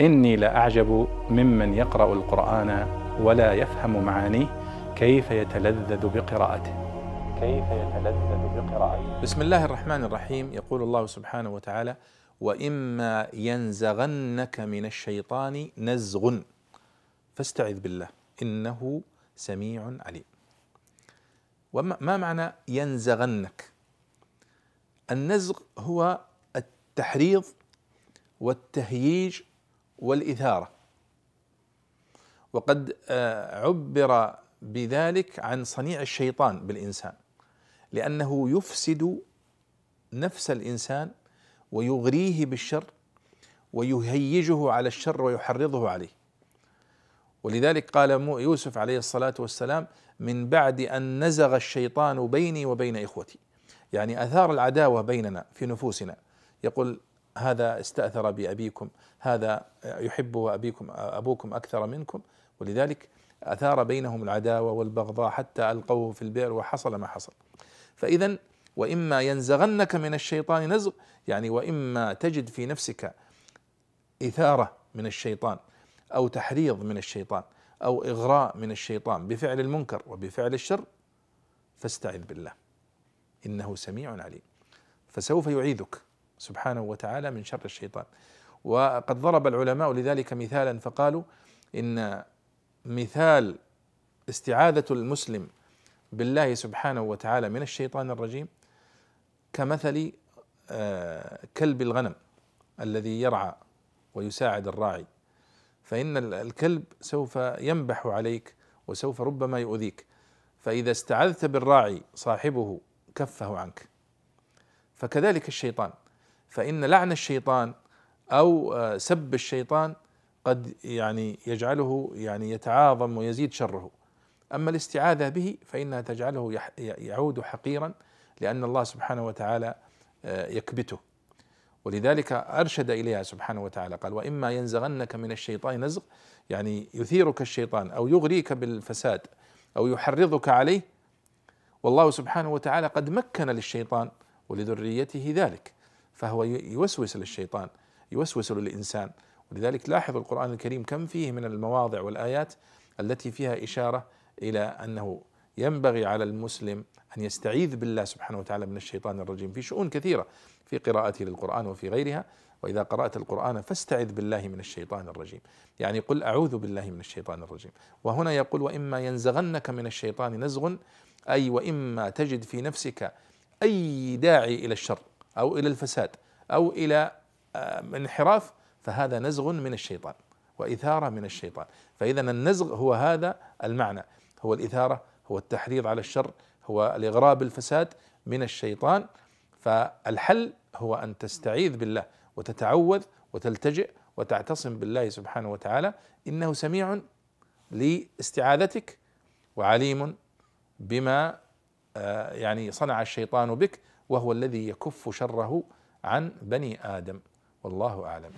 إني لأعجب ممن يقرأ القرآن ولا يفهم معانيه كيف يتلذذ بقراءته. كيف يتلذذ بقراءته. بسم الله الرحمن الرحيم. يقول الله سبحانه وتعالى وإما ينزغنك من الشيطان نزغ فاستعذ بالله إنه سميع عليم. وما ما معنى ينزغنك؟ النزغ هو التحريض والتهييج والإثارة. وقد عبر بذلك عن صنيع الشيطان بالإنسان لأنه يفسد نفس الإنسان ويغريه بالشر ويهيجه على الشر ويحرضه عليه. ولذلك قال يوسف عليه الصلاة والسلام من بعد أن نزغ الشيطان بيني وبين إخوتي. يعني أثار العداوة بيننا في نفوسنا. يقول هذا استأثر بأبيكم هذا يحب أبيكم أبوكم أكثر منكم ولذلك أثار بينهم العداوة والبغضاء حتى ألقوه في البئر وحصل ما حصل. فاذا وإما ينزغنك من الشيطان نزغ يعني وإما تجد في نفسك إثارة من الشيطان أو تحريض من الشيطان أو إغراء من الشيطان بفعل المنكر وبفعل الشر فاستعذ بالله إنه سميع عليم. فسوف يعيذك. سبحانه وتعالى من شر الشيطان. وقد ضرب العلماء لذلك مثالا فقالوا إن مثال استعاذة المسلم بالله سبحانه وتعالى من الشيطان الرجيم كمثل كلب الغنم الذي يرعى ويساعد الراعي. فإن الكلب سوف ينبح عليك وسوف ربما يؤذيك. فإذا استعذت بالراعي صاحبه كفه عنك. فكذلك الشيطان. فإن لعن الشيطان أو سب الشيطان قد يعني يجعله يعني يتعاظم ويزيد شره. أما الاستعاذة به فإنها تجعله يعود حقيرا لأن الله سبحانه وتعالى يكبته. ولذلك أرشد إليها سبحانه وتعالى قال وإما ينزغنك من الشيطان نزغ يعني يثيرك الشيطان أو يغريك بالفساد أو يحرضك عليه والله سبحانه وتعالى قد مكن للشيطان ولذريته ذلك. فهو يوسوس للشيطان يوسوس للإنسان. ولذلك لاحظوا القرآن الكريم كم فيه من المواضع والآيات التي فيها إشارة إلى أنه ينبغي على المسلم أن يستعيذ بالله سبحانه وتعالى من الشيطان الرجيم. في شؤون كثيرة في قراءته للقرآن وفي غيرها. وإذا قرأت القرآن فاستعذ بالله من الشيطان الرجيم. يعني قل أعوذ بالله من الشيطان الرجيم. وهنا يقول وإما ينزغنك من الشيطان نزغ أي وإما تجد في نفسك أي داعي إلى الشر. أو إلى الفساد أو إلى انحراف فهذا نزغ من الشيطان وإثارة من الشيطان. فاذا النزغ هو هذا المعنى. هو الإثارة هو التحريض على الشر هو الاغراء بالفساد من الشيطان. فالحل هو أن تستعيذ بالله وتتعوذ وتلتجئ وتعتصم بالله سبحانه وتعالى. إنه سميع لإستعاذتك وعليم بما يعني صنع الشيطان بك وهو الذي يكف شره عن بني آدم. والله أعلم.